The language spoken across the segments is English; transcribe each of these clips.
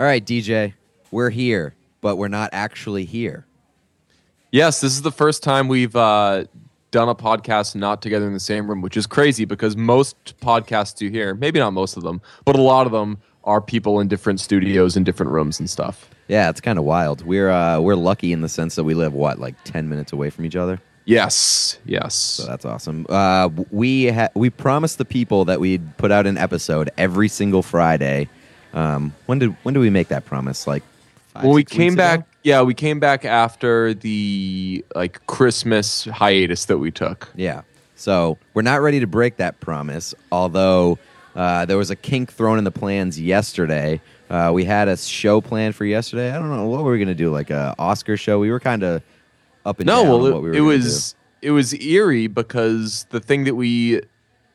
All right, DJ, we're here, but we're not actually here. Yes, this is the first time we've uh, done a podcast not together in the same room, which is crazy because most podcasts you hear, maybe not most of them, but a lot of them are people in different studios in different rooms and stuff. Yeah, it's kind of wild. We're uh, we're lucky in the sense that we live what like ten minutes away from each other. Yes, yes. So that's awesome. Uh, we ha- we promised the people that we'd put out an episode every single Friday. Um, when did when did we make that promise? Like, five, when we came back, ago? yeah, we came back after the like Christmas hiatus that we took. Yeah. So we're not ready to break that promise, although uh, there was a kink thrown in the plans yesterday. Uh, we had a show planned for yesterday. I don't know what we were gonna do, like a Oscar show. We were kind of up and No, down. well, it, what we were it gonna was it was eerie because the thing that we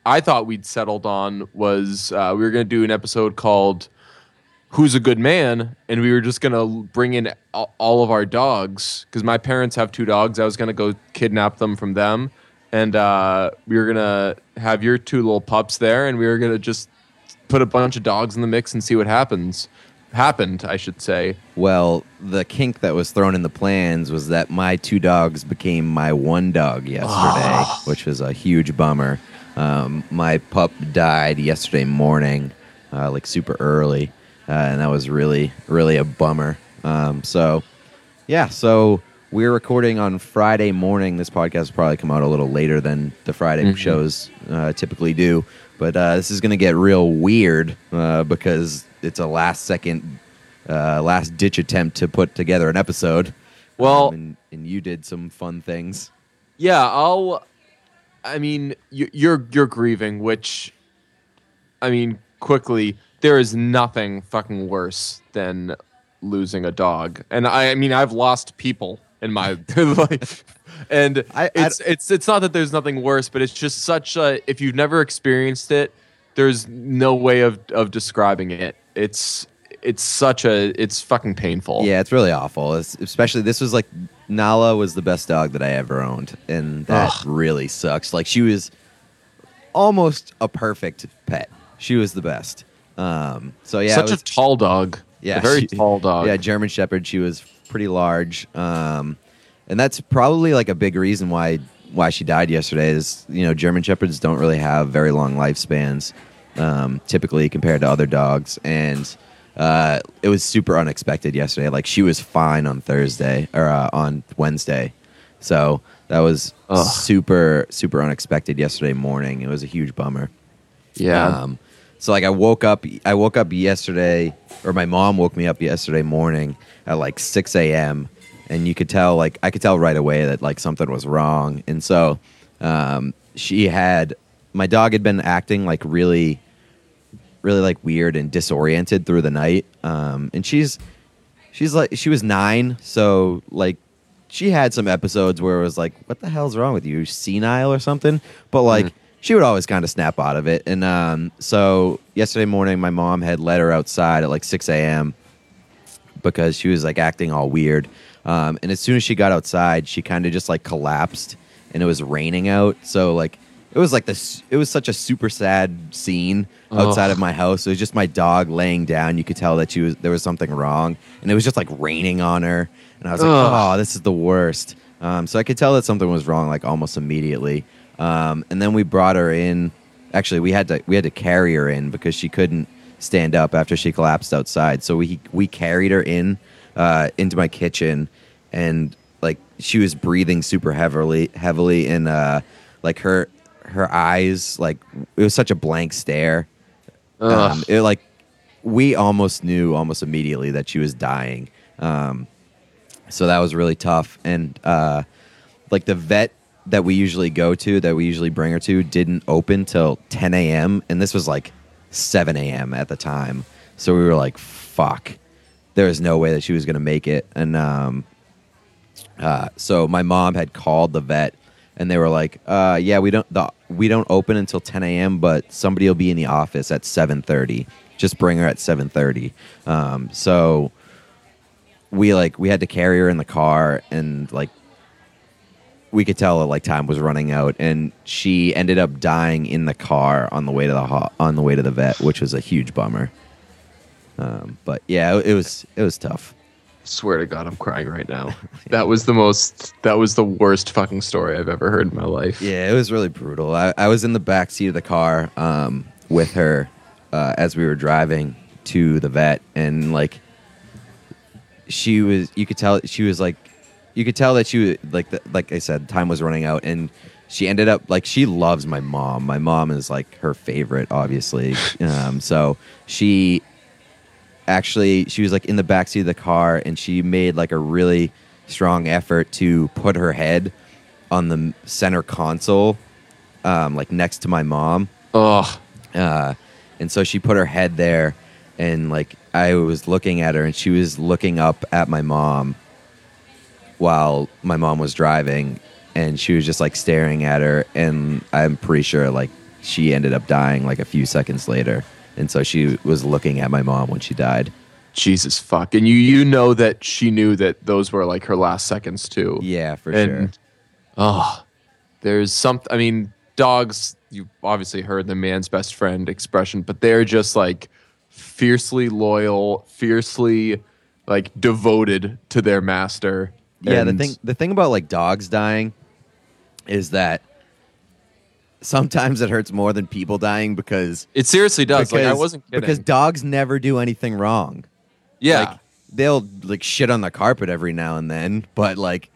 I thought we'd settled on was uh, we were going to do an episode called "Who's a Good Man," and we were just going to bring in all, of our dogs because my parents have two dogs. I was going to go kidnap them from them, and uh, we were going to have your two little pups there, and we were going to just put a bunch of dogs in the mix and see what happens. Happened, I should say. Well, the kink that was thrown in the plans was that my two dogs became my one dog yesterday, Ah. which was a huge bummer. Um, my pup died yesterday morning, uh, like super early, uh, and that was really, really a bummer. Um, so, yeah, so we're recording on Friday morning. This podcast will probably come out a little later than the Friday Mhm. shows uh, typically do. But uh, this is going to get real weird uh, because it's a last second, uh, last ditch attempt to put together an episode. Well- Um, and, and you did some fun things. Yeah, I'll. I mean, you- you're you're grieving, which, I mean, quickly there is nothing fucking worse than losing a dog, and I, I mean, I've lost people in my life, and I- I it's it's it's not that there's nothing worse, but it's just such a. If you've never experienced it, there's no way of of describing it. It's it's such a it's fucking painful. Yeah, it's really awful. It's, especially this was like Nala was the best dog that I ever owned, and that Ugh. really sucks. Like she was almost a perfect pet. She was the best. Um, so yeah, such was- a tall dog. Yeah, a very she- tall dog. Yeah, German Shepherd. She was pretty large, um, and that's probably like a big reason why why she died yesterday. Is you know German Shepherds don't really have very long lifespans, um, typically compared to other dogs, and uh, it was super unexpected yesterday. Like she was fine on Thursday or uh, on Wednesday, so that was Ugh. super super unexpected yesterday morning. It was a huge bummer. yeah. Um, so like I woke up, I woke up yesterday, or my mom woke me up yesterday morning at like 6 a.m. And you could tell, like I could tell right away that like something was wrong. And so um, she had my dog had been acting like really, really like weird and disoriented through the night. Um, and she's she's like she was nine, so like she had some episodes where it was like, "What the hell's wrong with you? Senile or something?" But like, she would always kind of snap out of it. And um, so yesterday morning, my mom had let her outside at like six a.m. because she was like acting all weird. Um, and as soon as she got outside, she kind of just like collapsed, and it was raining out. So like, it was like this. It was such a super sad scene outside of my house. It was just my dog laying down. You could tell that she was there was something wrong, and it was just like raining on her. And I was like, Ugh. oh, this is the worst. Um, so I could tell that something was wrong like almost immediately. Um, and then we brought her in. Actually, we had to we had to carry her in because she couldn't stand up after she collapsed outside. So we we carried her in uh, into my kitchen, and like she was breathing super heavily, heavily, and uh, like her her eyes like it was such a blank stare. Um, it like we almost knew almost immediately that she was dying. Um, so that was really tough. And uh, like the vet that we usually go to, that we usually bring her to, didn't open till 10 a.m. And this was like 7 a.m. at the time. So we were like, fuck. There was no way that she was going to make it. And um, uh, so my mom had called the vet and they were like, uh, yeah, we don't, the, we don't open until 10 a.m., but somebody will be in the office at 7.30. Just bring her at 7.30. Um, so we like we had to carry her in the car and like we could tell that like time was running out and she ended up dying in the car on the way to the ho- on the way to the vet which was a huge bummer Um, but yeah, it, it was it was tough. Swear to God, I'm crying right now. That was the most. That was the worst fucking story I've ever heard in my life. Yeah, it was really brutal. I, I was in the back seat of the car um, with her uh, as we were driving to the vet, and like she was, you could tell she was like, you could tell that she like, the, like I said, time was running out, and she ended up like she loves my mom. My mom is like her favorite, obviously. Um, so she actually she was like in the backseat of the car and she made like a really strong effort to put her head on the center console um, like next to my mom Ugh. uh, and so she put her head there and like i was looking at her and she was looking up at my mom while my mom was driving and she was just like staring at her and i'm pretty sure like she ended up dying like a few seconds later and so she was looking at my mom when she died Jesus fuck. And you you know that she knew that those were like her last seconds too. yeah for and sure oh, there's something I mean, dogs. You've obviously heard the man's best friend expression, but they're just like fiercely loyal, fiercely like devoted to their master. Yeah, And- the thing the thing about like dogs dying is that sometimes it hurts more than people dying because It seriously does. like I because- wasn't kidding. because dogs never do anything wrong. yeah, Like they'll like shit on the carpet every now and then, but like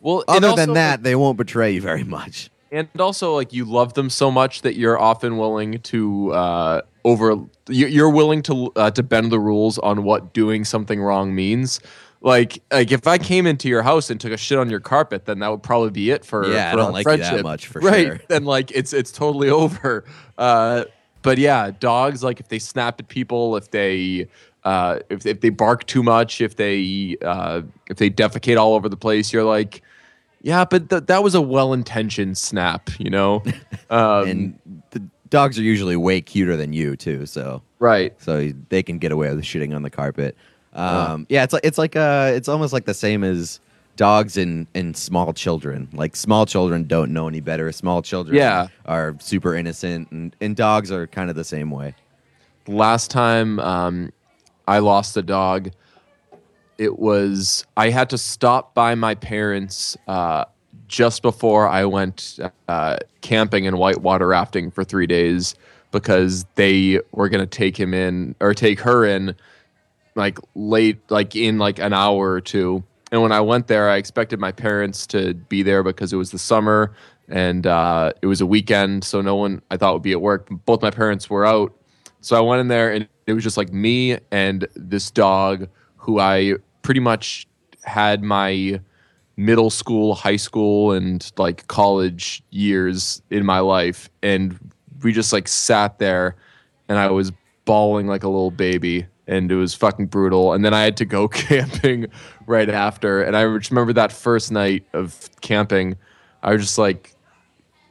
well, other also, than that, they won't betray you very much. and also like you love them so much that you're often willing to uh, over. you- You're willing to uh, to bend the rules on what doing something wrong means. Like, like if I came into your house and took a shit on your carpet, then that would probably be it for Yeah, I don't like you that much, for right? sure. Then like it's it's totally over. Uh, but yeah, dogs like if they snap at people, if they uh, if if they bark too much, if they uh, if they defecate all over the place, you're like, yeah, but th- that was a well-intentioned snap, you know. Um, and the dogs are usually way cuter than you too, so right. so they can get away with shitting on the carpet. Um, yeah, it's like it's like uh, it's almost like the same as dogs and and small children. Like small children don't know any better. Small children Yeah. are super innocent, and and dogs are kind of the same way. last time um, I lost a dog, it was I had to stop by my parents uh, just before I went uh, camping and whitewater rafting for three days because they were gonna take him in or take her in like late like in like an hour or two. And when i went there i expected my parents to be there because it was the summer and uh, it was a weekend so no one i thought would be at work. Both my parents were out. So i went in there and it was just like me and this dog who i pretty much had my middle school high school and like college years in my life. And we just like sat there and i was bawling like a little baby and it was fucking brutal and then i had to go camping right after and i just remember that first night of camping i was just like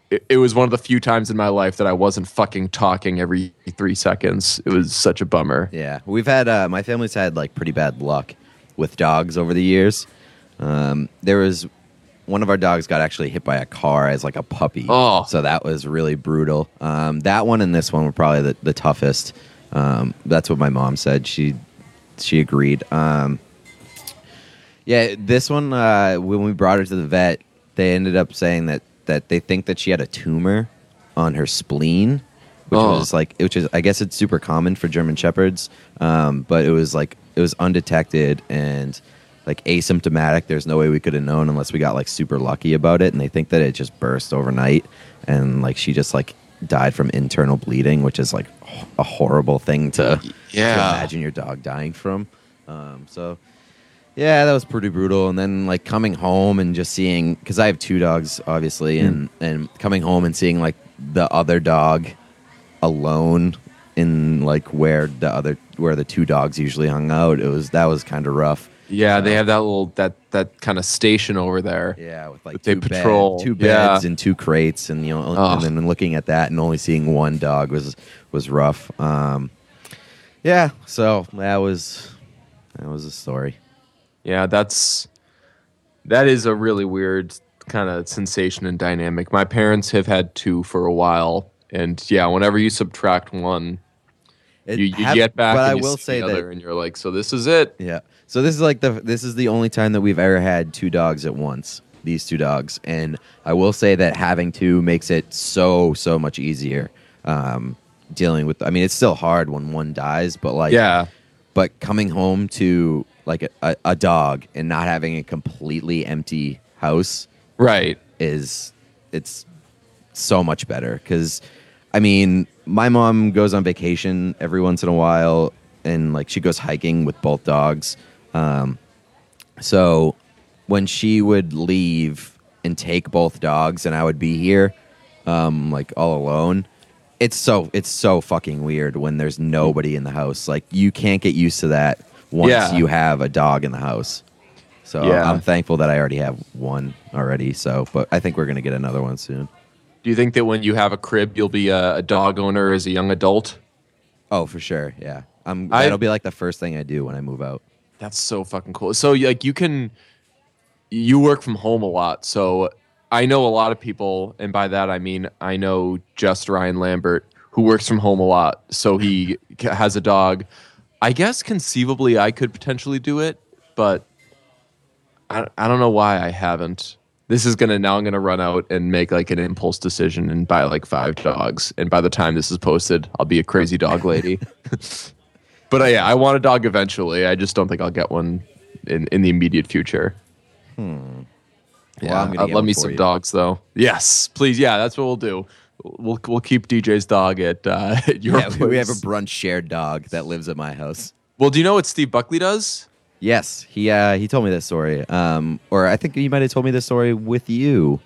it, it was one of the few times in my life that i wasn't fucking talking every three seconds it was such a bummer Yeah, we've had uh, my family's had like pretty bad luck with dogs over the years. Um, there was one of our dogs got actually hit by a car as like a puppy. Oh. so that was really brutal. Um, that one and this one were probably the, the toughest. Um, that's what my mom said. She she agreed. Um, yeah, this one uh, when we brought her to the vet, they ended up saying that that they think that she had a tumor on her spleen, which Oh. was like which is I guess it's super common for German shepherds, um, but it was like it was undetected and like asymptomatic. There's no way we could have known unless we got like super lucky about it, and they think that it just burst overnight and like she just like died from internal bleeding, which is like a horrible thing to, to imagine your dog dying from. Um, so yeah, that was pretty brutal. And then like coming home and just seeing because I have two dogs, obviously, and and coming home and seeing like the other dog alone in like where the other where the two dogs usually hung out. It was that was kind of rough. yeah they have that little that that kind of station over there Yeah, with like they two, bed- patrol, two yeah. beds and two crates, and you know, Ugh. and then looking at that and only seeing one dog was was rough. Um, yeah, so that was that was a story. Yeah, that's that is a really weird kind of sensation and dynamic. My parents have had two for a while, and yeah, whenever you subtract one, It you, you get back but I will say the that- and you're like, so this is it. Yeah. So this is like the this is the only time that we've ever had two dogs at once. These two dogs, and I will say that having two makes it so so much easier. Um, dealing with, I mean, it's still hard when one dies, but like, Yeah. But coming home to like a, a, a dog and not having a completely empty house Right. is it's so much better because i mean my mom goes on vacation every once in a while and like she goes hiking with both dogs um, so when she would leave and take both dogs and i would be here um, like all alone it's so it's so fucking weird when there's nobody in the house like you can't get used to that once Yeah. you have a dog in the house so Yeah. I'm thankful that I already have one already. So, but I think we're gonna get another one soon. Do you think that when you have a crib, you'll be a, a dog owner as a young adult? Oh, for sure. Yeah, I'm. I- that'll be like the first thing I do when I move out. That's so fucking cool. So like you can you work from home a lot. So I know a lot of people and by that I mean I know just Ryan Lambert who works from home a lot. So he has a dog. I guess conceivably I could potentially do it, but I, I don't know why I haven't. This is gonna now I'm gonna run out and make like an impulse decision and buy like five dogs. And by the time this is posted, I'll be a crazy dog lady. But uh, yeah, I want a dog eventually. I just don't think I'll get one in, in the immediate future. Well, Yeah, get love me some you. dogs though. Yes, please. Yeah, that's what we'll do. We'll we'll keep DJ's dog at, uh, at your Yeah, we- we have a place. brunch shared dog that lives at my house. well, do you know what Steve Buckley does? Yes, he uh, he told me this story. Um, or I think he might have told me this story with you.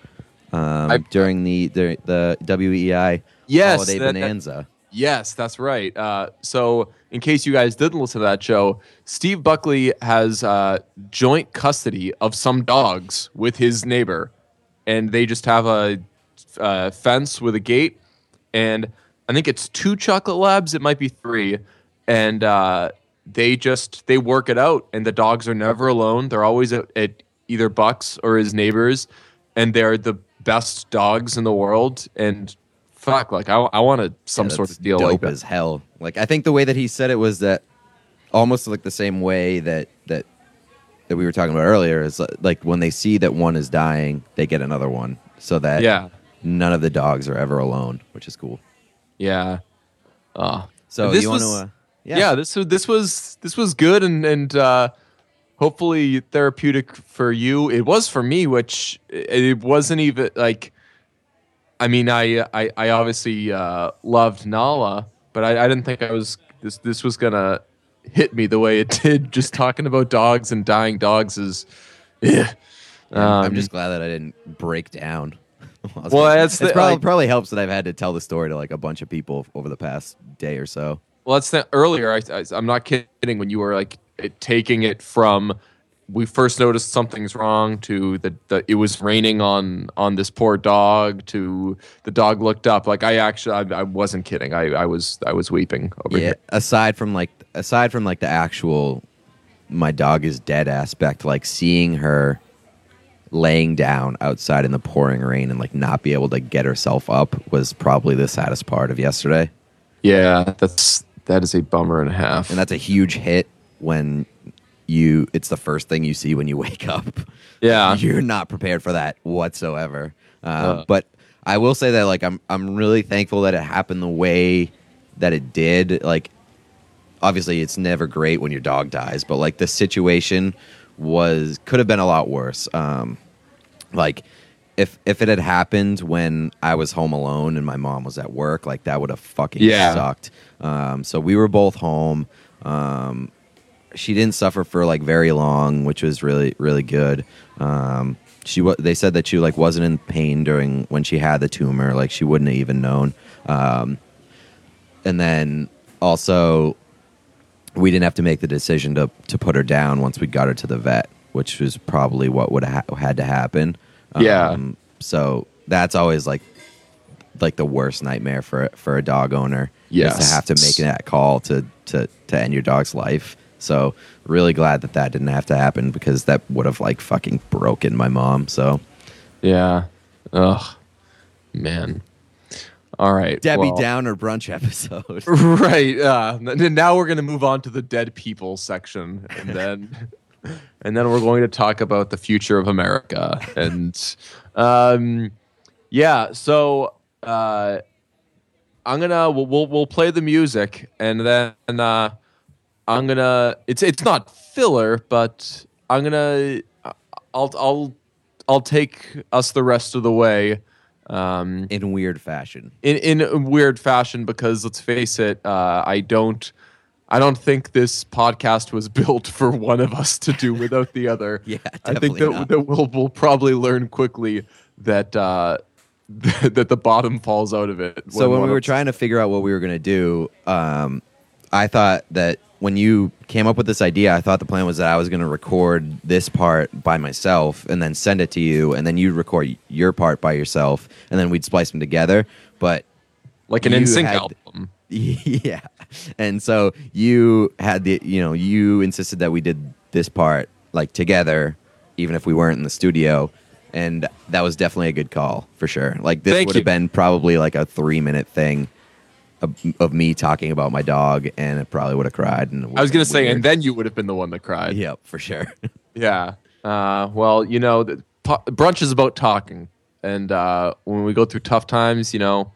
Um, I- during the the, the WEI Yes, holiday that- that- bonanza. Yes, that's right. Uh, so, in case you guys didn't listen to that show, Steve Buckley has uh, joint custody of some dogs with his neighbor, and they just have a, uh fence with a gate, and I think it's two chocolate labs. It might be three, and uh, they just they work it out, and the dogs are never alone. They're always at, at either Bucks or his neighbors, and they're the best dogs in the world. And fuck, like I, I wanted some Yeah, sort of deal dope like that. as hell. Like I think the way that he said it was that almost like the same way that that that we were talking about earlier is uh, like when they see that one is dying, they get another one, so that Yeah, none of the dogs are ever alone, which is cool. yeah. Uh, So This you want to? was- Uh, yeah. this was this was this was good and and uh, hopefully therapeutic for you. It was for me, which it wasn't even like. I mean, I I, I obviously uh, loved Nala, but I, I didn't think I was this this was gonna hit me the way it did. Just talking about dogs and dying dogs is. Yeah. I'm Um, just glad that I didn't break down. Well, that's it's the- probably, like- probably helps that I've had to tell the story to like a bunch of people over the past day or so. Well, that's the, earlier. I, I, I'm not kidding. When you were like it, taking it from, we first noticed something's wrong to the, the it was raining on on this poor dog to the dog looked up. Like I actually, I, I wasn't kidding. I, I was I was weeping over yeah. here. Aside from like, aside from like the actual, my dog is dead aspect. Like seeing her laying down outside in the pouring rain and like not be able to get herself up was probably the saddest part of yesterday. Yeah, that's that is a bummer and a half. And that's a huge hit when you. It's the first thing you see when you wake up. Yeah. you're not prepared for that whatsoever. Uh, Uh. but I will say that like I'm I'm really thankful that it happened the way that it did. Like obviously it's never great when your dog dies, but like the situation was could have been a lot worse. Um, like if if it had happened when I was home alone and my mom was at work, like that would have fucking Yeah. sucked. Um, so we were both home. Um, she didn't suffer for like very long, which was really really good. Um, she they said that she like wasn't in pain during when she had the tumor, like she wouldn't have even known. Um, and then also we didn't have to make the decision to to put her down once we got her to the vet, which was probably what would have had to happen. Yeah. so that's always like like the worst nightmare for for a dog owner. Yes. to have to make that call to to to end your dog's life. So really glad that that didn't have to happen because that would have like fucking broken my mom. So Yeah. Ugh. Man. All right. Debbie well- Downer brunch episode. right uh n- now we're going to move on to the dead people section and then and then we're going to talk about the future of america and um yeah so uh i'm gonna we'll we'll, we'll play the music and then uh i'm gonna it's it's not filler but i'm gonna i'll i'll i'll take us the rest of the way um in weird fashion. in in weird fashion because let's face it, uh, I don't I don't think this podcast was built for one of us to do without the other. Yeah, I think that, not. that we'll we'll probably learn quickly that uh, that the bottom falls out of it. So when we were trying to figure out what we were going to do, um, I thought that when you came up with this idea, I thought the plan was that I was going to record this part by myself and then send it to you, and then you'd record your part by yourself, and then we'd splice them together. But like an NSYNC had- album. yeah, and so you had the you know you insisted that we did this part like together, even if we weren't in the studio. And that was definitely a good call for sure. Like this would have been probably like a three minute thing of, me talking about my dog, and it probably would have cried. And I was gonna say, and then you would have been the one that cried. yep, for sure. Yeah. Uh, well, you know, the, po- brunch is about talking, and uh, when we go through tough times, you know,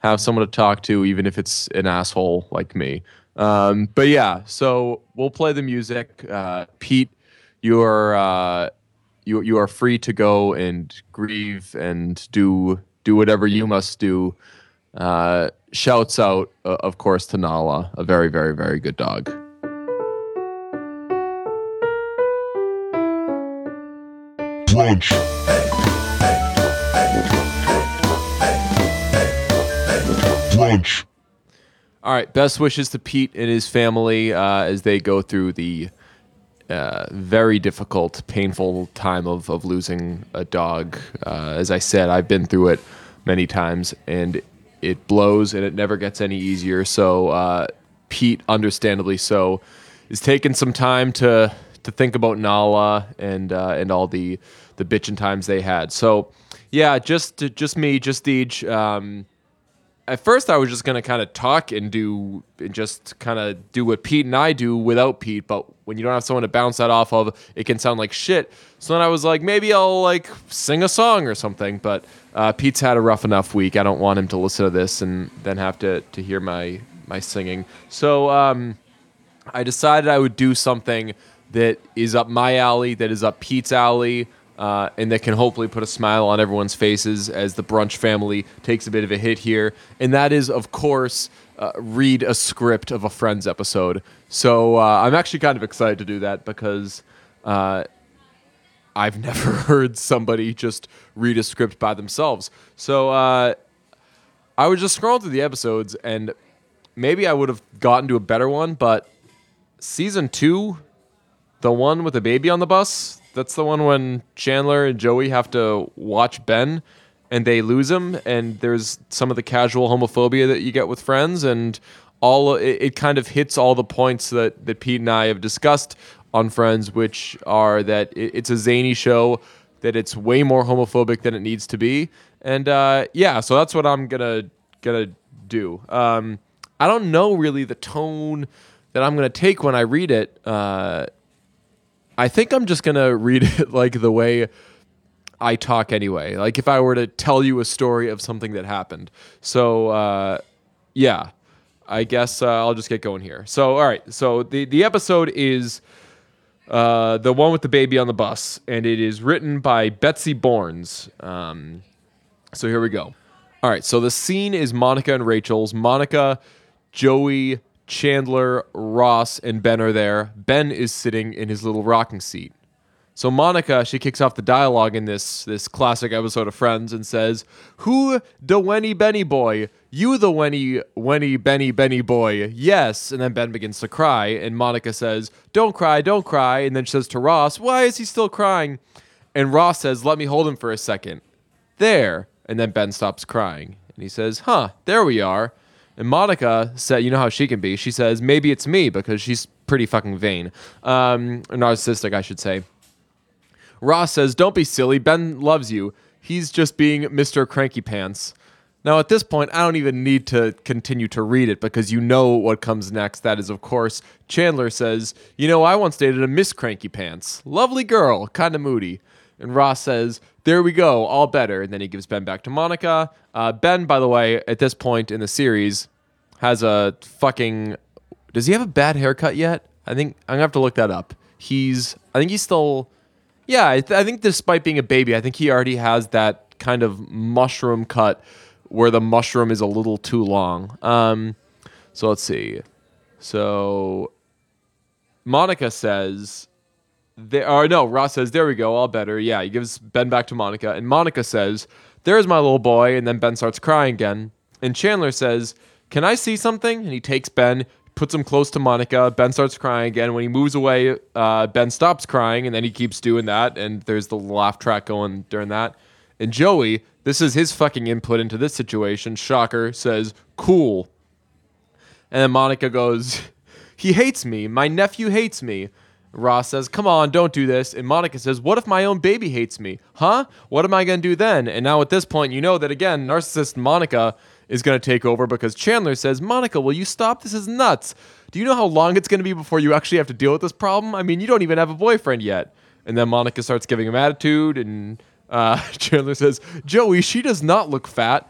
have someone to talk to, even if it's an asshole like me. Um, but yeah, so we'll play the music. Uh, Pete, you're uh, you you are free to go and grieve and do do whatever you must do. Uh, shouts out, uh, of course, to Nala, a very very very good dog. Brunch. Brunch. All right. Best wishes to Pete and his family uh, as they go through the uh, very difficult, painful time of, of losing a dog. Uh, as I said, I've been through it many times, and it blows and it never gets any easier. So, uh, Pete, understandably so, is taking some time to to think about Nala and uh, and all the the bitchin' times they had. So, yeah, just just me, just Deej. Um, at first I was just gonna kind of talk and do and just kind of do what Pete and I do without Pete, but when you don't have someone to bounce that off of, it can sound like shit. So then I was like, maybe I'll like sing a song or something. But uh, Pete's had a rough enough week. I don't want him to listen to this and then have to to hear my my singing. So um, I decided I would do something that is up my alley, that is up Pete's alley, uh, and that can hopefully put a smile on everyone's faces as the brunch family takes a bit of a hit here. And that is, of course, uh, read a script of a Friends episode. So uh, I'm actually kind of excited to do that because. I've never heard somebody just read a script by themselves. So uh, I was just scrolling through the episodes, and maybe I would have gotten to a better one, but season two, the one with the baby on the bus, that's the one when Chandler and Joey have to watch Ben and they lose him, and there's some of the casual homophobia that you get with friends, and all it, it kind of hits all the points that, that Pete and I have discussed on Friends, which are that it's a zany show, that it's way more homophobic than it needs to be, and uh, yeah, so that's what I'm gonna gonna do. Um, I don't know really the tone that I'm gonna take when I read it. Uh, I think I'm just gonna read it like the way I talk anyway. Like if I were to tell you a story of something that happened. So uh, yeah, I guess uh, I'll just get going here. So all right, so the the episode is uh, the one with the baby on the bus, and it is written by Betsy Borns. Um, so here we go. All right, so the scene is Monica and Rachel's. Monica, Joey, Chandler, Ross, and Ben are there. Ben is sitting in his little rocking seat. So Monica, she kicks off the dialogue in this this classic episode of Friends and says, "Who the Wenny Benny boy? You the Wenny Wenny Benny Benny boy? Yes." And then Ben begins to cry, and Monica says, "Don't cry, don't cry." And then she says to Ross, "Why is he still crying?" And Ross says, "Let me hold him for a second. There." And then Ben stops crying, and he says, "Huh, there we are." And Monica said, "You know how she can be." She says, "Maybe it's me because she's pretty fucking vain, um, narcissistic, I should say." Ross says, Don't be silly. Ben loves you. He's just being Mr. Cranky Pants. Now, at this point, I don't even need to continue to read it because you know what comes next. That is, of course, Chandler says, You know, I once dated a Miss Cranky Pants. Lovely girl, kind of moody. And Ross says, There we go, all better. And then he gives Ben back to Monica. Uh, ben, by the way, at this point in the series, has a fucking. Does he have a bad haircut yet? I think I'm gonna have to look that up. He's. I think he's still. Yeah, I, th- I think despite being a baby, I think he already has that kind of mushroom cut where the mushroom is a little too long. Um, so let's see. So Monica says, there, or no, Ross says, there we go, all better. Yeah, he gives Ben back to Monica. And Monica says, there's my little boy. And then Ben starts crying again. And Chandler says, can I see something? And he takes Ben, puts him close to Monica. Ben starts crying again. When he moves away, uh, Ben stops crying. And then he keeps doing that. And there's the laugh track going during that. And Joey, this is his fucking input into this situation. Shocker says, cool. And then Monica goes, He hates me. My nephew hates me. Ross says, Come on, don't do this. And Monica says, What if my own baby hates me? Huh? What am I going to do then? And now at this point, you know that again, narcissist Monica is going to take over because Chandler says, Monica, will you stop? This is nuts. Do you know how long it's going to be before you actually have to deal with this problem? I mean, you don't even have a boyfriend yet. And then Monica starts giving him attitude, and uh, Chandler says, Joey, she does not look fat.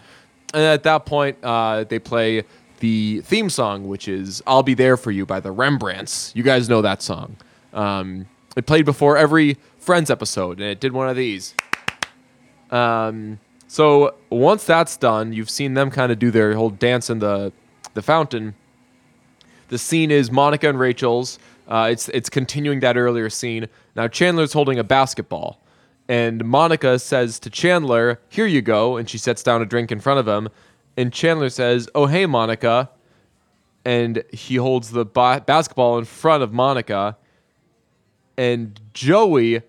And at that point, uh, they play the theme song, which is I'll Be There For You by the Rembrandts. You guys know that song. Um, it played before every Friends episode, and it did one of these. Um, so once that's done, you've seen them kind of do their whole dance in the, the fountain. The scene is Monica and Rachel's. Uh, it's it's continuing that earlier scene. Now Chandler's holding a basketball, and Monica says to Chandler, "Here you go," and she sets down a drink in front of him. And Chandler says, "Oh hey Monica," and he holds the ba- basketball in front of Monica. And Joey,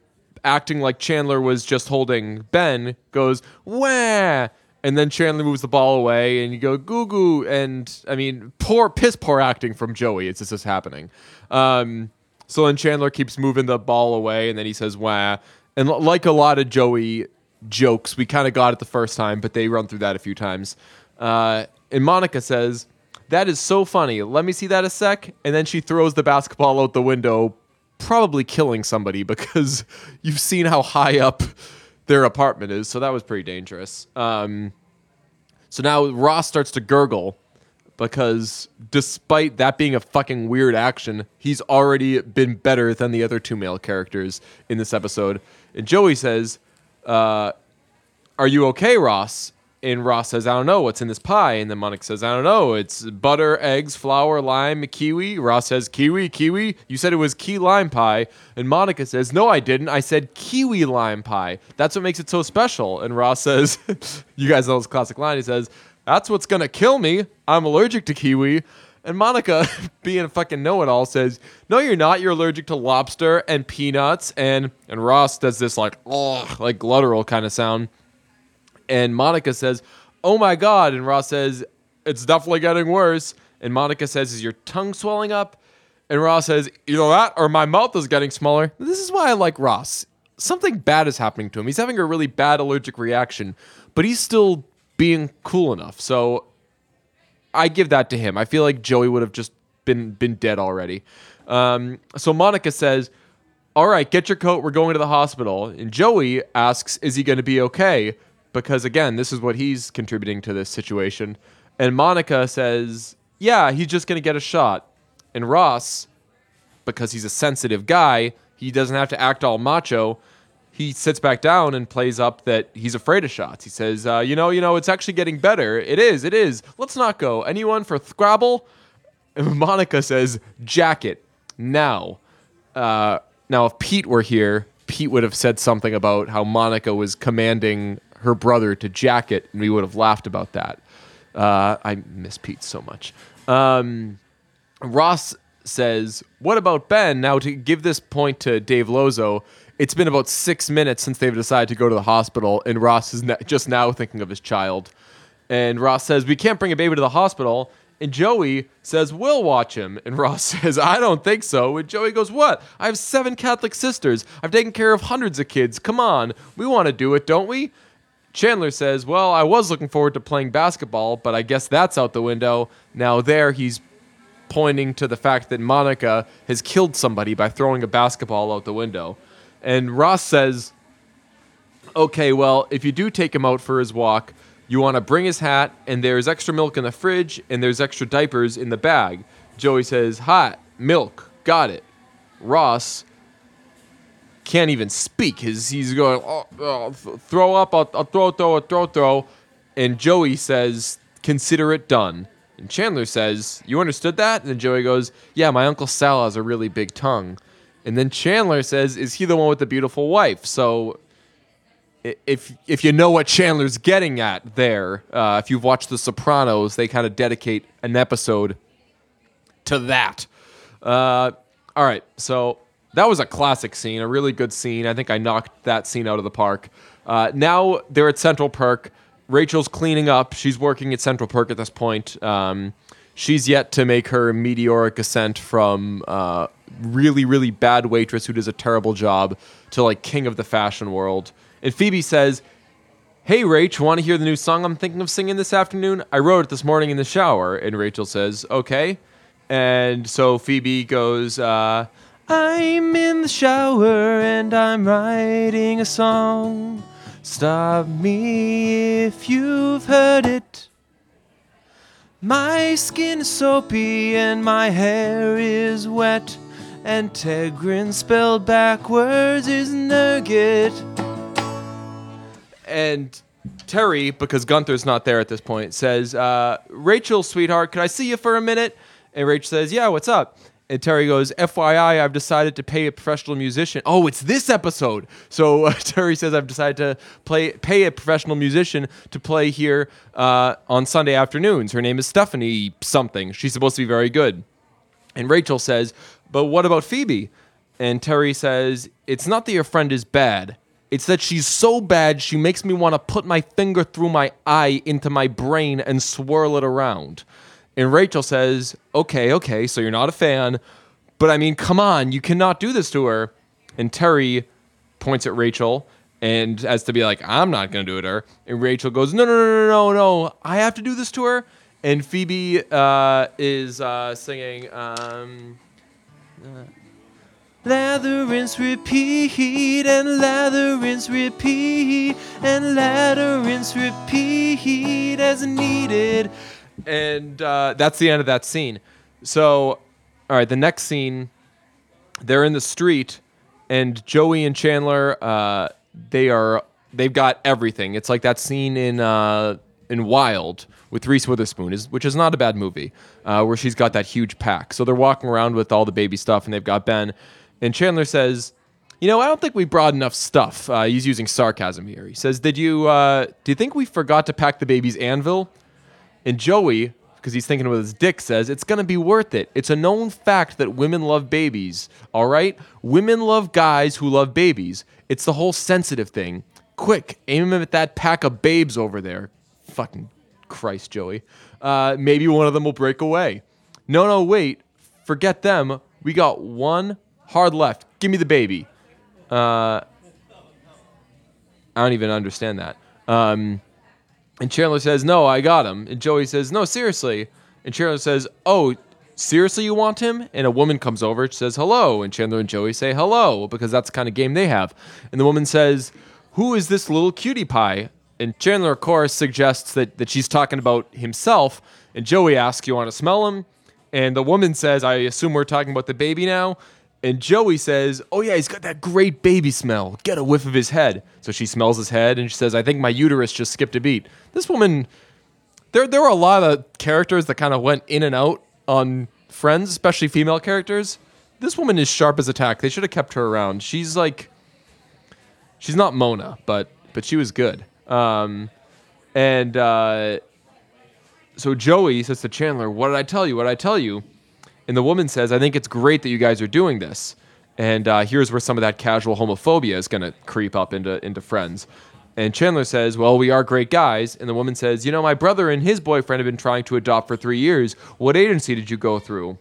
acting like Chandler was just holding Ben, goes wah, and then Chandler moves the ball away, and you go goo goo, and I mean poor piss poor acting from Joey. It's just this happening. Um, so then Chandler keeps moving the ball away, and then he says wah, and l- like a lot of Joey jokes, we kind of got it the first time, but they run through that a few times. Uh, and Monica says. That is so funny. Let me see that a sec. And then she throws the basketball out the window, probably killing somebody because you've seen how high up their apartment is. So that was pretty dangerous. Um, so now Ross starts to gurgle because despite that being a fucking weird action, he's already been better than the other two male characters in this episode. And Joey says, uh, Are you okay, Ross? And Ross says, I don't know what's in this pie. And then Monica says, I don't know. It's butter, eggs, flour, lime, kiwi. Ross says, Kiwi, kiwi. You said it was key lime pie. And Monica says, No, I didn't. I said kiwi lime pie. That's what makes it so special. And Ross says, You guys know this classic line. He says, That's what's going to kill me. I'm allergic to kiwi. And Monica, being a fucking know-it-all, says, "No, you're not. You're allergic to lobster and peanuts." And and Ross does this like, oh, like guttural kind of sound. And Monica says, "Oh my god!" And Ross says, "It's definitely getting worse." And Monica says, "Is your tongue swelling up?" And Ross says, "Either that or my mouth is getting smaller." This is why I like Ross. Something bad is happening to him. He's having a really bad allergic reaction, but he's still being cool enough. So I give that to him. I feel like Joey would have just been been dead already. Um, so Monica says, "All right, get your coat. We're going to the hospital." And Joey asks, "Is he going to be okay?" Because again, this is what he's contributing to this situation. And Monica says, "Yeah, he's just going to get a shot." And Ross, because he's a sensitive guy, he doesn't have to act all macho. He sits back down and plays up that he's afraid of shots. He says, uh, "You know, you know, it's actually getting better. It is, it is. Let's not go. Anyone for Scrabble?" And Monica says, "Jacket now." Uh, now, if Pete were here, Pete would have said something about how Monica was commanding her brother to jacket, and we would have laughed about that. Uh, I miss Pete so much. Um, Ross says, What about Ben? Now, to give this point to Dave Lozo, it's been about six minutes since they've decided to go to the hospital, and Ross is na- just now thinking of his child. And Ross says, We can't bring a baby to the hospital. And Joey says, We'll watch him. And Ross says, I don't think so. And Joey goes, What? I have seven Catholic sisters. I've taken care of hundreds of kids. Come on. We want to do it, don't we? Chandler says, Well, I was looking forward to playing basketball, but I guess that's out the window. Now, there he's pointing to the fact that Monica has killed somebody by throwing a basketball out the window. And Ross says, Okay, well, if you do take him out for his walk, you want to bring his hat, and there's extra milk in the fridge, and there's extra diapers in the bag. Joey says, Hot, milk, got it. Ross can't even speak. His he's going, oh, oh, th- throw up, I'll, I'll throw, throw, throw, throw. And Joey says, consider it done. And Chandler says, you understood that? And then Joey goes, yeah, my uncle Sal has a really big tongue. And then Chandler says, is he the one with the beautiful wife? So if if you know what Chandler's getting at there, uh, if you've watched The Sopranos, they kind of dedicate an episode to that. Uh, all right, so that was a classic scene, a really good scene. I think I knocked that scene out of the park. Uh, now they're at Central Perk. Rachel's cleaning up. She's working at Central Perk at this point. Um, she's yet to make her meteoric ascent from uh, really, really bad waitress who does a terrible job to like king of the fashion world. And Phoebe says, Hey, Rach, want to hear the new song I'm thinking of singing this afternoon? I wrote it this morning in the shower. And Rachel says, Okay. And so Phoebe goes, uh, I'm in the shower and I'm writing a song. Stop me if you've heard it. My skin is soapy and my hair is wet. And Tegrin spelled backwards is nugget. And Terry, because Gunther's not there at this point, says, uh, Rachel, sweetheart, could I see you for a minute? And Rachel says, Yeah, what's up? And Terry goes, FYI, I've decided to pay a professional musician. Oh, it's this episode. So uh, Terry says, I've decided to play, pay a professional musician to play here uh, on Sunday afternoons. Her name is Stephanie something. She's supposed to be very good. And Rachel says, But what about Phoebe? And Terry says, It's not that your friend is bad. It's that she's so bad she makes me want to put my finger through my eye into my brain and swirl it around. And Rachel says, Okay, okay, so you're not a fan. But I mean, come on, you cannot do this to her. And Terry points at Rachel and as to be like, I'm not gonna do it to her. And Rachel goes, No, no, no, no, no, no. I have to do this to her. And Phoebe uh, is uh, singing um, Lather, rinse, repeat, and lather, rinse, repeat, and lather, rinse, repeat as needed. And uh, that's the end of that scene. So, all right, the next scene, they're in the street, and Joey and Chandler, uh, they are they've got everything. It's like that scene in uh, in Wild with Reese Witherspoon, is which is not a bad movie, uh, where she's got that huge pack. So they're walking around with all the baby stuff, and they've got Ben. And Chandler says, "You know, I don't think we brought enough stuff." Uh, he's using sarcasm here. He says, "Did you uh, do you think we forgot to pack the baby's anvil?" And Joey, because he's thinking with his dick, says it's going to be worth it. It's a known fact that women love babies. All right, women love guys who love babies. It's the whole sensitive thing. Quick, aim him at that pack of babes over there. Fucking Christ, Joey. Uh, maybe one of them will break away. No, no, wait. Forget them. We got one hard left. Give me the baby. Uh, I don't even understand that. Um, and Chandler says, No, I got him. And Joey says, No, seriously. And Chandler says, Oh, seriously, you want him? And a woman comes over, says, Hello. And Chandler and Joey say, Hello, because that's the kind of game they have. And the woman says, Who is this little cutie pie? And Chandler, of course, suggests that, that she's talking about himself. And Joey asks, You want to smell him? And the woman says, I assume we're talking about the baby now. And Joey says, Oh, yeah, he's got that great baby smell. Get a whiff of his head. So she smells his head and she says, I think my uterus just skipped a beat. This woman, there, there were a lot of characters that kind of went in and out on Friends, especially female characters. This woman is sharp as a tack. They should have kept her around. She's like, she's not Mona, but but she was good. Um, and uh, so Joey says to Chandler, "What did I tell you? What did I tell you?" And the woman says, "I think it's great that you guys are doing this." And uh, here's where some of that casual homophobia is going to creep up into into friends. And Chandler says, "Well, we are great guys." And the woman says, "You know, my brother and his boyfriend have been trying to adopt for three years. What agency did you go through?"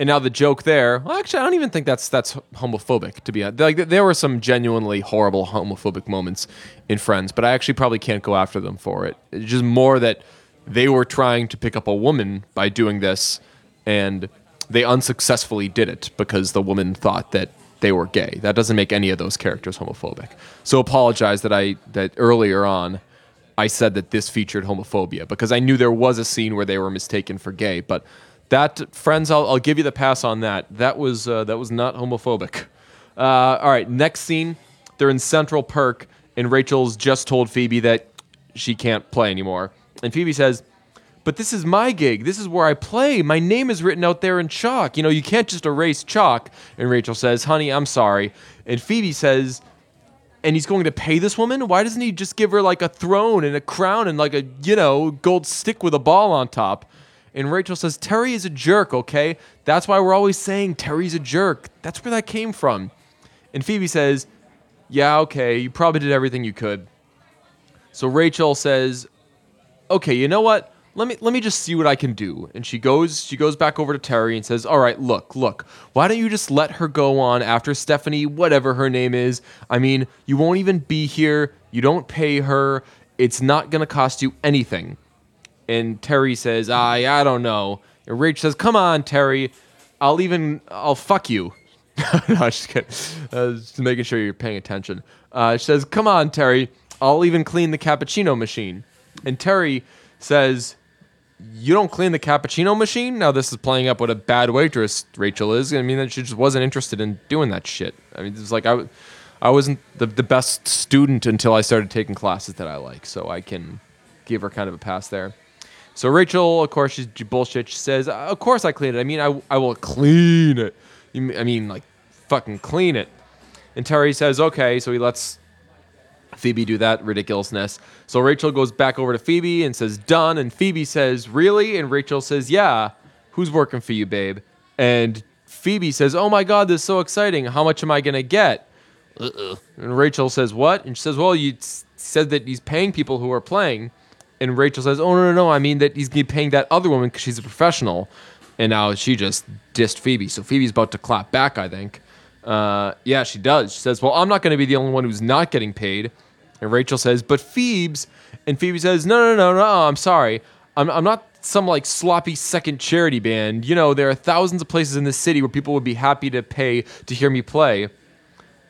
And now the joke there, well, actually, I don't even think that's that's homophobic. To be honest, like there were some genuinely horrible homophobic moments in Friends, but I actually probably can't go after them for it. It's just more that they were trying to pick up a woman by doing this, and they unsuccessfully did it because the woman thought that they were gay. That doesn't make any of those characters homophobic. So apologize that I that earlier on I said that this featured homophobia because I knew there was a scene where they were mistaken for gay, but that friends, I'll, I'll give you the pass on that. That was uh, that was not homophobic. Uh, all right, next scene, they're in Central Perk, and Rachel's just told Phoebe that she can't play anymore, and Phoebe says, "But this is my gig. This is where I play. My name is written out there in chalk. You know, you can't just erase chalk." And Rachel says, "Honey, I'm sorry." And Phoebe says, and he's going to pay this woman? Why doesn't he just give her like a throne and a crown and like a, you know, gold stick with a ball on top? And Rachel says, Terry is a jerk, okay? That's why we're always saying Terry's a jerk. That's where that came from. And Phoebe says, Yeah, okay, you probably did everything you could. So Rachel says, Okay, you know what? Let me let me just see what I can do. And she goes she goes back over to Terry and says, "All right, look, look. Why don't you just let her go on after Stephanie, whatever her name is? I mean, you won't even be here. You don't pay her. It's not going to cost you anything." And Terry says, "I I don't know." And Rach says, "Come on, Terry. I'll even I'll fuck you." no, just kidding. Uh, just making sure you're paying attention. Uh, she says, "Come on, Terry. I'll even clean the cappuccino machine." And Terry says, "You don't clean the cappuccino machine." Now this is playing up what a bad waitress Rachel is. I mean, that she just wasn't interested in doing that shit. I mean, it's like I wasn't the the best student until I started taking classes that I like, so I can give her kind of a pass there. So Rachel, of course, she's bullshit. She says, "Of course I clean it. I mean, I, I will clean it. I mean, like, fucking clean it." And Terry says, "Okay." So he lets Phoebe do that ridiculousness. So Rachel goes back over to Phoebe and says, "Done." And Phoebe says, "Really?" And Rachel says, "Yeah." Who's working for you, babe? And Phoebe says, "Oh my God, this is so exciting. How much am I gonna get?" Uh-uh. And Rachel says, "What?" And she says, "Well, you said that he's paying people who are playing." And Rachel says, "Oh no, no, no! I mean that he's gonna be paying that other woman because she's a professional." And now she just dissed Phoebe, so Phoebe's about to clap back. I think. Uh, yeah, she does. She says, "Well, I'm not going to be the only one who's not getting paid." And Rachel says, "But Phoebe's," and Phoebe says, "No, no, no, no. I'm sorry. I'm, I'm not some like sloppy second charity band. You know, there are thousands of places in this city where people would be happy to pay to hear me play."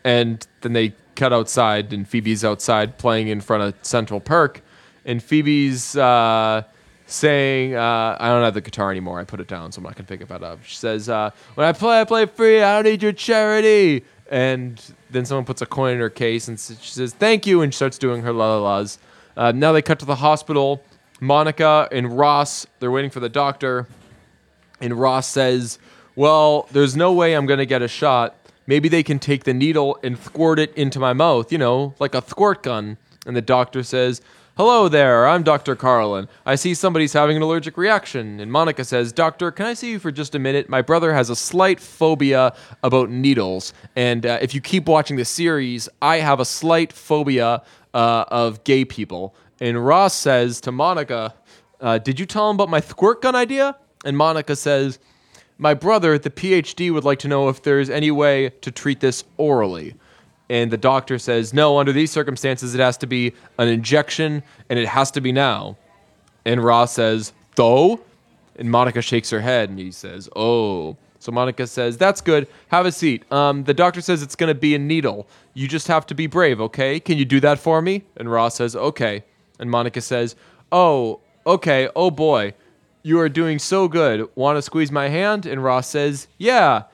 and then they cut outside and phoebe's outside playing in front of central perk and phoebe's uh, saying uh, i don't have the guitar anymore. I put it down so i'm not going to pick it. Up she says uh, when i play i play free. I don't need your charity. And then someone puts a coin in her case and she says thank you and she starts doing her la la la's uh, now they cut to the hospital. Monica and ross they're waiting for the doctor. And Ross says, Well, there's no way I'm going to get a shot. Maybe they can take the needle and squirt it into my mouth, you know, like a squirt gun. And the doctor says, Hello there, I'm Dr. Carlin. I see somebody's having an allergic reaction. And Monica says, Doctor, can I see you for just a minute? My brother has a slight phobia about needles. And uh, if you keep watching the series, I have a slight phobia uh, of gay people. And Ross says to Monica, uh, Did you tell him about my squirt gun idea? And Monica says, My brother, the PhD, would like to know if there's any way to treat this orally. And the doctor says, No, under these circumstances, it has to be an injection and it has to be now. And Ross says, Though? And Monica shakes her head and he says, Oh. So Monica says, That's good. Have a seat. Um, the doctor says it's going to be a needle. You just have to be brave, okay? Can you do that for me? And Ross says, Okay. And Monica says, Oh, okay. Oh boy. You are doing so good. Want to squeeze my hand? And Ross says, Yeah.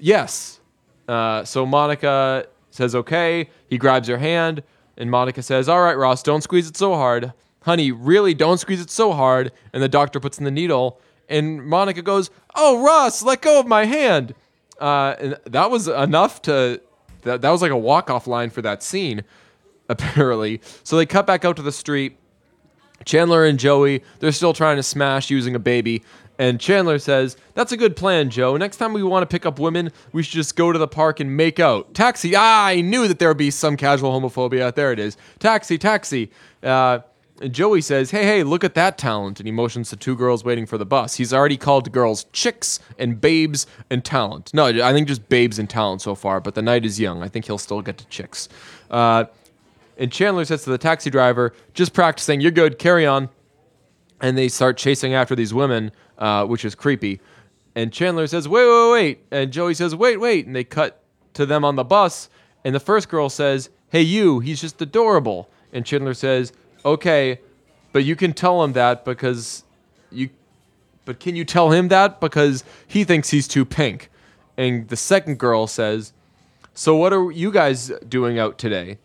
Yes. Uh, so Monica says, okay. He grabs her hand, and Monica says, all right, Ross, don't squeeze it so hard. Honey, really, don't squeeze it so hard. And the doctor puts in the needle, and Monica goes, oh, Ross, let go of my hand. Uh, and that was enough to, that, that was like a walk off line for that scene, apparently. So they cut back out to the street. Chandler and Joey, they're still trying to smash using a baby. And Chandler says, That's a good plan, Joe. Next time we want to pick up women, we should just go to the park and make out. Taxi. Ah, I knew that there would be some casual homophobia. There it is. Taxi, taxi. Uh, And Joey says, "Hey, hey, look at that talent!" And he motions to two girls waiting for the bus. He's already called girls chicks and babes and talent. No, I think just babes and talent so far. But the night is young. I think he'll still get to chicks. Uh, and Chandler says to the taxi driver, "Just practicing. You're good. Carry on." And they start chasing after these women, uh, which is creepy. And Chandler says, "Wait, wait, wait!" And Joey says, "Wait, wait!" And they cut to them on the bus. And the first girl says, "Hey, you. He's just adorable." And Chandler says, "Okay, but you can tell him that because you. But can you tell him that because he thinks he's too pink?" And the second girl says, "So what are you guys doing out today?"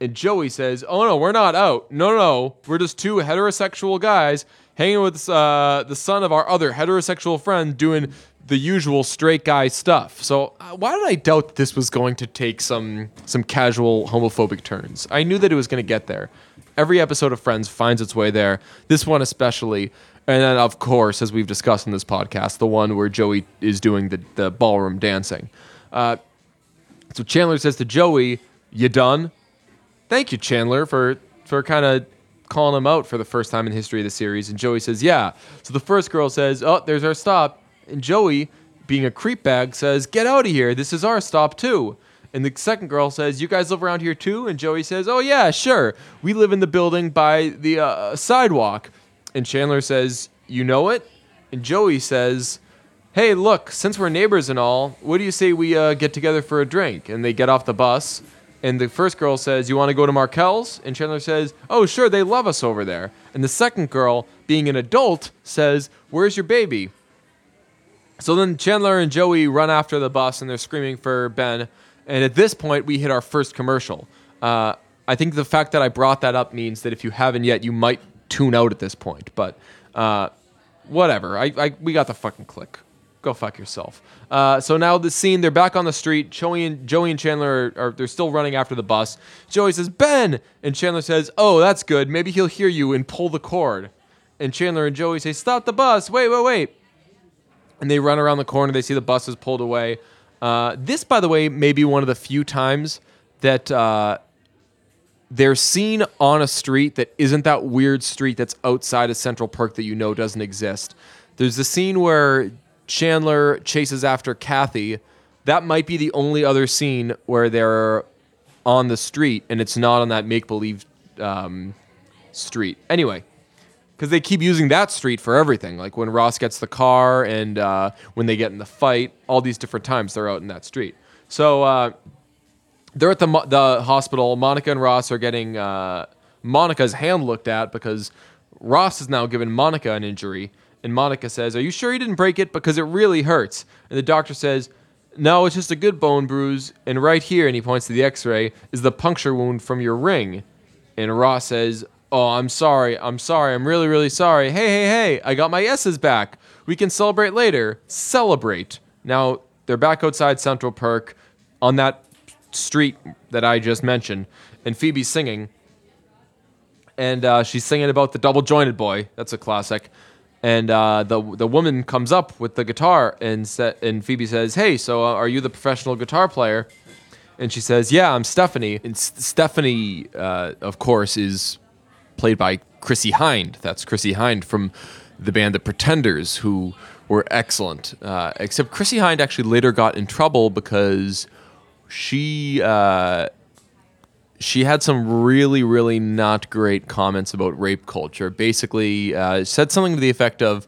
And Joey says, "Oh no, we're not out. No, no, no. We're just two heterosexual guys hanging with uh, the son of our other heterosexual friend, doing the usual straight guy stuff." So uh, why did I doubt this was going to take some some casual homophobic turns? I knew that it was going to get there. Every episode of Friends finds its way there. This one especially. And then, of course, as we've discussed in this podcast, the one where Joey is doing the, the ballroom dancing. Uh, so Chandler says to Joey, "You done?" Thank you, Chandler, for for kind of calling him out for the first time in history of the series. And Joey says, yeah. So the first girl says, oh, there's our stop. And Joey, being a creep bag, says, get out of here. This is our stop too. And the second girl says, you guys live around here too? And Joey says, oh yeah, sure. We live in the building by the uh, sidewalk. And Chandler says, you know it? And Joey says, hey, look, since we're neighbors and all, what do you say we uh, get together for a drink? And they get off the bus. And the first girl says, You want to go to Markel's? And Chandler says, Oh, sure, they love us over there. And the second girl, being an adult, says, Where's your baby? So then Chandler and Joey run after the bus and they're screaming for Ben. And at this point, we hit our first commercial. Uh, I think the fact that I brought that up means that if you haven't yet, you might tune out at this point. But uh, whatever. I, I, we got the fucking click. Go fuck yourself. Uh, so now the scene, they're back on the street. Joey and Joey and Chandler are, are they're still running after the bus. Joey says Ben, and Chandler says, "Oh, that's good. Maybe he'll hear you and pull the cord." And Chandler and Joey say, "Stop the bus! Wait, wait, wait!" And they run around the corner. They see the bus is pulled away. Uh, this, by the way, may be one of the few times that uh, they're seen on a street that isn't that weird street that's outside of Central Perk that you know doesn't exist. There's a scene where Chandler chases after Kathy. That might be the only other scene where they're on the street and it's not on that make believe um, street. Anyway, because they keep using that street for everything. Like when Ross gets the car and uh, when they get in the fight, all these different times they're out in that street. So uh, they're at the the hospital. Monica and Ross are getting uh, Monica's hand looked at because Ross has now given Monica an injury. And Monica says, Are you sure you didn't break it? Because it really hurts. And the doctor says, No, it's just a good bone bruise. And right here, and he points to the x ray, is the puncture wound from your ring. And Ross says, Oh, I'm sorry. I'm sorry. I'm really, really sorry. Hey, hey, hey, I got my S's back. We can celebrate later. Celebrate. Now, they're back outside Central Perk on that street that I just mentioned. And Phoebe's singing. And uh, she's singing about the double jointed boy. That's a classic and uh, the the woman comes up with the guitar and sa- and Phoebe says, "Hey, so uh, are you the professional guitar player?" And she says, "Yeah, I'm Stephanie." And S- Stephanie, uh, of course, is played by Chrissie Hynde. That's Chrissie Hynde from the band The Pretenders, who were excellent. Uh, except Chrissie Hynde actually later got in trouble because she uh, she had some really, really not great comments about rape culture. Basically, uh, said something to the effect of,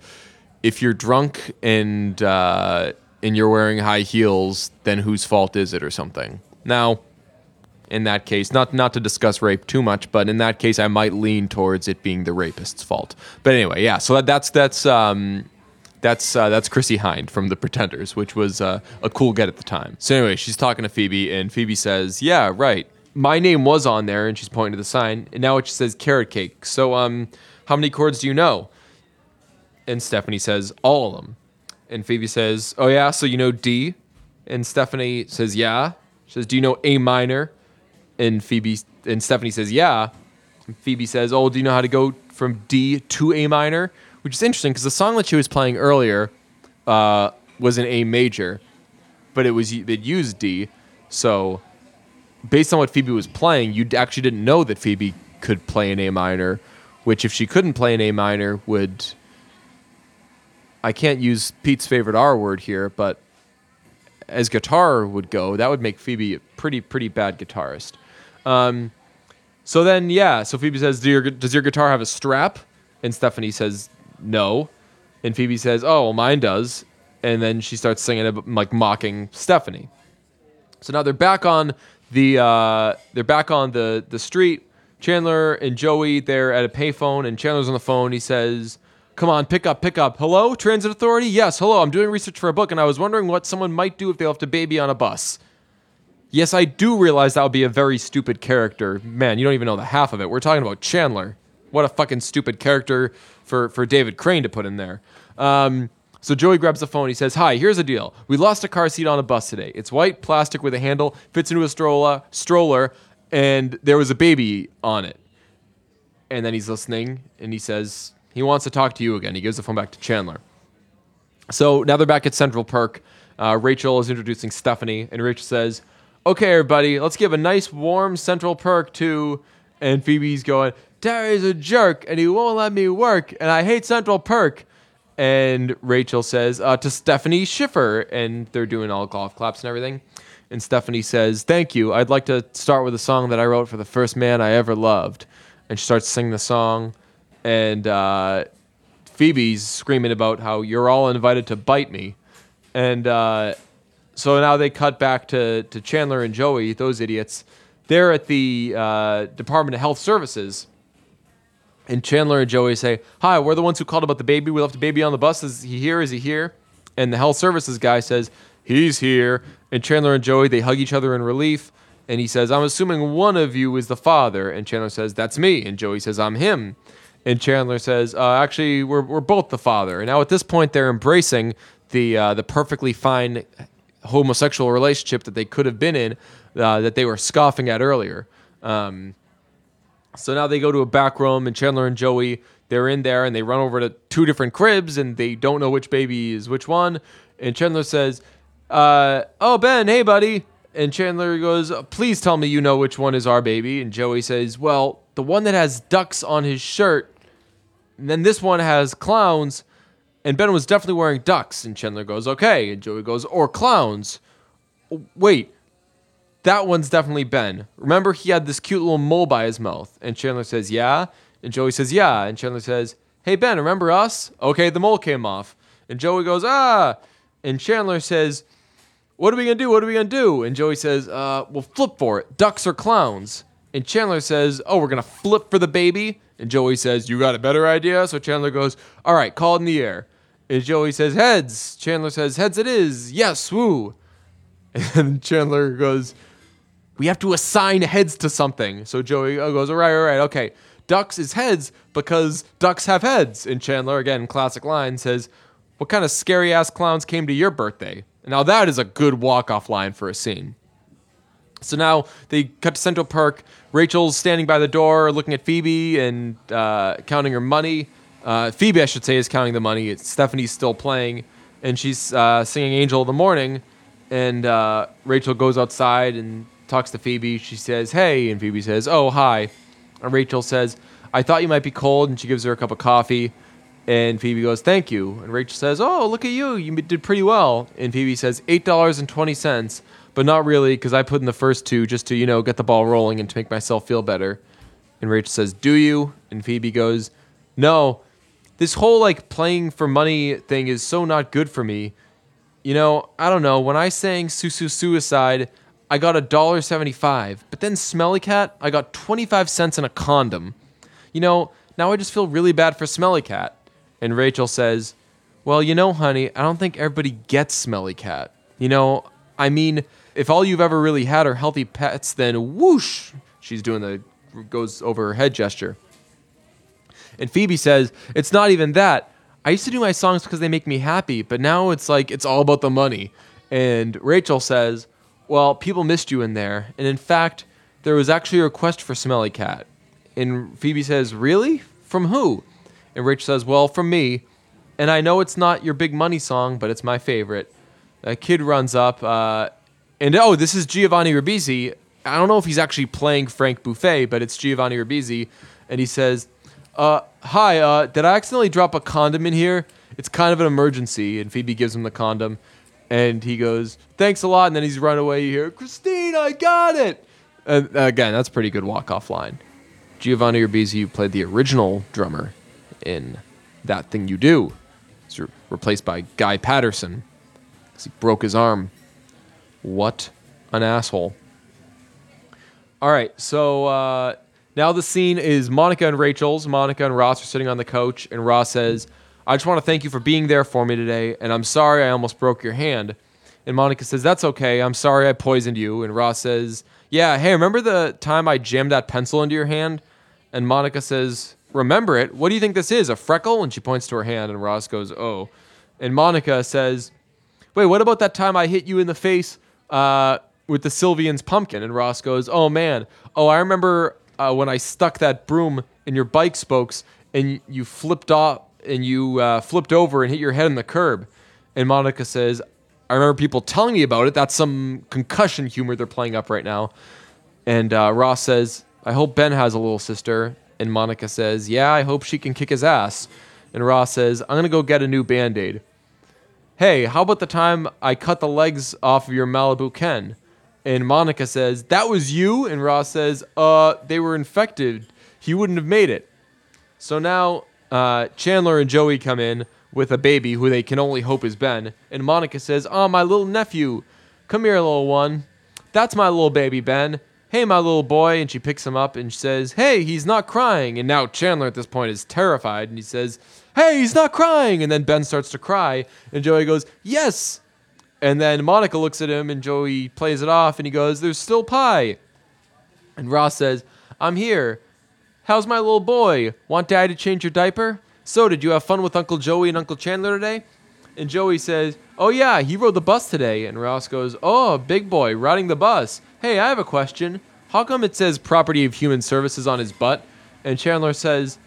"If you're drunk and uh, and you're wearing high heels, then whose fault is it?" or something. Now, in that case, not not to discuss rape too much, but in that case, I might lean towards it being the rapist's fault. But anyway, yeah. So that, that's that's. Um, that's uh, that's Chrissie Hynde from The Pretenders, which was uh, a cool get at the time. So anyway, she's talking to Phoebe, and Phoebe says, "Yeah, right my name was on there, and she's pointing to the sign, and now it just says carrot cake. So, um, how many chords do you know? And Stephanie says, all of them. And Phoebe says, oh yeah, so you know D? And Stephanie says, yeah. She says, do you know A minor? And Phoebe and Stephanie says, yeah. And Phoebe says, oh, do you know how to go from D to A minor? Which is interesting because the song that she was playing earlier uh, was in A major, but it was it used D. So based on what Phoebe was playing, you actually didn't know that Phoebe could play an A minor, which if she couldn't play an A minor would I can't use Pete's favorite R word here, but as guitar would go, that would make Phoebe a pretty pretty bad guitarist. Um, so then, yeah. So Phoebe says, Do your, "Does your guitar have a strap?" And Stephanie says, "No." And Phoebe says, "Oh, well, mine does." And then she starts singing, like mocking Stephanie. So now they're back on the uh, they're back on the the street. Chandler and Joey they're at a payphone, and Chandler's on the phone. He says, "Come on, pick up, pick up. Hello, Transit Authority. Yes, hello. I'm doing research for a book, and I was wondering what someone might do if they left a baby on a bus." Yes, I do realize that would be a very stupid character. Man, you don't even know the half of it. We're talking about Chandler. What a fucking stupid character for, for David Crane to put in there. Um, so Joey grabs the phone. He says, Hi, here's the deal. We lost a car seat on a bus today. It's white, plastic with a handle, fits into a stroller, stroller, and there was a baby on it. And then he's listening, and he says, He wants to talk to you again. He gives the phone back to Chandler. So now they're back at Central Perk. Uh, Rachel is introducing Stephanie, and Rachel says, "Okay, everybody, let's give a nice warm Central Perk to." And Phoebe's going, "Terry's a jerk, and he won't let me work, and I hate Central Perk." And Rachel says uh, to Stephanie Schiffer, and they're doing all golf claps and everything. And Stephanie says, "Thank you. I'd like to start with a song that I wrote for the first man I ever loved." And she starts singing the song, and uh, Phoebe's screaming about how you're all invited to bite me. And uh, so now they cut back to, to Chandler and Joey, those idiots. They're at the uh, Department of Health Services. And Chandler and Joey say, Hi, we're the ones who called about the baby. We left the baby on the bus. Is he here? Is he here? And the health services guy says, He's here. And Chandler and Joey, they hug each other in relief. And he says, I'm assuming one of you is the father. And Chandler says, That's me. And Joey says, I'm him. And Chandler says, uh, Actually, we're, we're both the father. And now at this point, they're embracing the, uh, the perfectly fine homosexual relationship that they could have been in uh, that they were scoffing at earlier. Um, so now they go to a back room, and Chandler and Joey they're in there, and they run over to two different cribs, and they don't know which baby is which one. And Chandler says, uh, "Oh Ben, hey buddy." And Chandler goes, "Please tell me you know which one is our baby." And Joey says, "Well, the one that has ducks on his shirt, and then this one has clowns." And Ben was definitely wearing ducks. And Chandler goes, "Okay." And Joey goes, "Or clowns." Wait, that one's definitely Ben. Remember, he had this cute little mole by his mouth. And Chandler says, Yeah. And Joey says, Yeah. And Chandler says, Hey, Ben, remember us? Okay, the mole came off. And Joey goes, Ah. And Chandler says, What are we going to do? What are we going to do? And Joey says, uh, Well, flip for it. Ducks or clowns? And Chandler says, Oh, we're going to flip for the baby? And Joey says, You got a better idea? So Chandler goes, All right, call it in the air. And Joey says, Heads. Chandler says, Heads it is. Yes, woo. And Chandler goes, we have to assign heads to something. So Joey goes, all right, all right, okay. Ducks is heads because ducks have heads. And Chandler, again, classic line, says, what kind of scary ass clowns came to your birthday? Now that is a good walk off line for a scene. So now they cut to Central Perk. Rachel's standing by the door looking at Phoebe and uh, counting her money. Uh, Phoebe, I should say, is counting the money. It's Stephanie's still playing, and she's uh, singing Angel of the Morning. And uh, Rachel goes outside and talks to Phoebe. She says, Hey. And Phoebe says, Oh, hi. And Rachel says, I thought you might be cold. And she gives her a cup of coffee. And Phoebe goes, Thank you. And Rachel says, Oh, look at you. You did pretty well. And Phoebe says, $8.20. But not really, because I put in the first two just to, you know, get the ball rolling and to make myself feel better. And Rachel says, Do you? And Phoebe goes, No. This whole like playing for money thing is so not good for me. You know, I don't know. When I sang Susu Suicide, I got a dollar seventy-five. But then Smelly Cat, I got twenty-five cents in a condom. You know, now I just feel really bad for Smelly Cat. And Rachel says, Well, you know, honey, I don't think everybody gets Smelly Cat. You know, I mean, if all you've ever really had are healthy pets, then whoosh, she's doing the goes over her head gesture. And Phoebe says, It's not even that. I used to do my songs because they make me happy, but now it's like it's all about the money. And Rachel says, Well, people missed you in there. And in fact, there was actually a request for Smelly Cat. And Phoebe says, Really? From who? And Rachel says, Well, from me. And I know it's not your big money song, but it's my favorite. A kid runs up, uh, and oh, this is Giovanni Ribisi I don't know if he's actually playing Frank Buffay, but it's Giovanni Ribisi, and he says, uh, "Hi, uh, did I accidentally drop a condom in here? It's kind of an emergency." And Phoebe gives him the condom, and he goes, "Thanks a lot." And then he's run away. You hear, "Christine, I got it." And again, that's a pretty good walk off line. Giovanni who played the original drummer in That Thing You Do. He's re- replaced by Guy Patterson because he broke his arm. What an asshole. All right, so uh, now the scene is Monica and Rachel's. Monica and Ross are sitting on the couch, and Ross says, I just want to thank you for being there for me today, and I'm sorry I almost broke your hand. And Monica says, That's okay. I'm sorry I poisoned you. And Ross says, Yeah, hey, remember the time I jammed that pencil into your hand? And Monica says, Remember it? What do you think this is? A freckle? And she points to her hand, and Ross goes, Oh. And Monica says, Wait, what about that time I hit you in the face uh, with the Sylvian's pumpkin? And Ross goes, Oh man, oh I remember uh, when I stuck that broom in your bike spokes and you flipped off and you uh, flipped over and hit your head on the curb. And Monica says, I remember people telling me about it. That's some concussion humor they're playing up right now. And uh, Ross says, I hope Ben has a little sister. And Monica says, Yeah, I hope she can kick his ass. And Ross says, I'm going to go get a new band aid. Hey, how about the time I cut the legs off of your Malibu Ken? And Monica says, That was you? And Ross says, Uh, they were infected. He wouldn't have made it. So now uh, Chandler and Joey come in with a baby who they can only hope is Ben. And Monica says, Oh, my little nephew. Come here, little one. That's my little baby, Ben. Hey, my little boy. And she picks him up and says, Hey, he's not crying. And now Chandler at this point is terrified and he says, Hey, he's not crying. And then Ben starts to cry. And Joey goes, Yes. And then Monica looks at him and Joey plays it off and he goes, There's still pie. And Ross says, I'm here. How's my little boy? Want dad to change your diaper? So, did you have fun with Uncle Joey and Uncle Chandler today? And Joey says, Oh, yeah, he rode the bus today. And Ross goes, Oh, big boy, riding the bus. Hey, I have a question. How come it says property of human services on his butt? And Chandler says,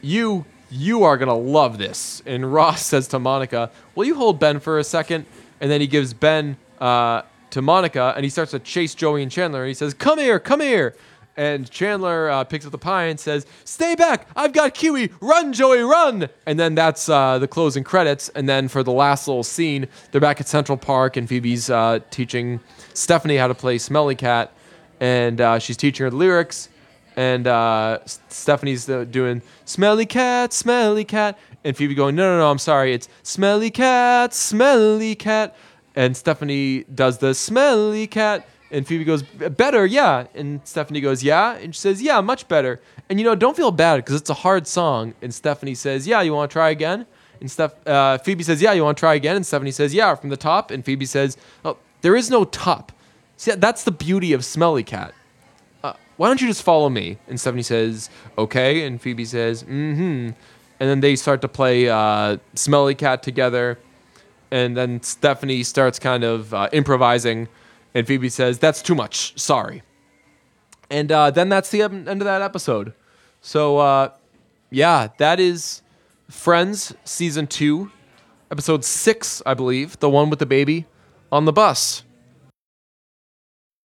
You, you are going to love this. And Ross says to Monica, Will you hold Ben for a second? And then he gives Ben uh, to Monica and he starts to chase Joey and Chandler. And he says, Come here, come here. And Chandler uh, picks up the pie and says, Stay back! I've got Kiwi! Run, Joey, run! And then that's uh, the closing credits. And then for the last little scene, they're back at Central Perk and Phoebe's uh, teaching Stephanie how to play Smelly Cat. And uh, she's teaching her the lyrics. And uh, Stephanie's uh, doing Smelly Cat, Smelly Cat. And Phoebe going, No, no, no, I'm sorry. It's Smelly Cat, Smelly Cat. And Stephanie does the Smelly Cat. And Phoebe goes, better, yeah. And Stephanie goes, yeah. And she says, yeah, much better. And you know, don't feel bad because it's a hard song. And Stephanie says, yeah, you want to try again? And Steph, uh, Phoebe says, yeah, you want to try again? And Stephanie says, yeah, from the top. And Phoebe says, oh, there is no top. See, that's the beauty of Smelly Cat. Uh, why don't you just follow me? And Stephanie says, okay. And Phoebe says, mm hmm. And then they start to play uh, Smelly Cat together. And then Stephanie starts kind of uh, improvising. And Phoebe says, That's too much. Sorry. And uh, then that's the end of that episode. So, uh, yeah, that is Friends Season 2, Episode 6, I believe, the one with the baby on the bus.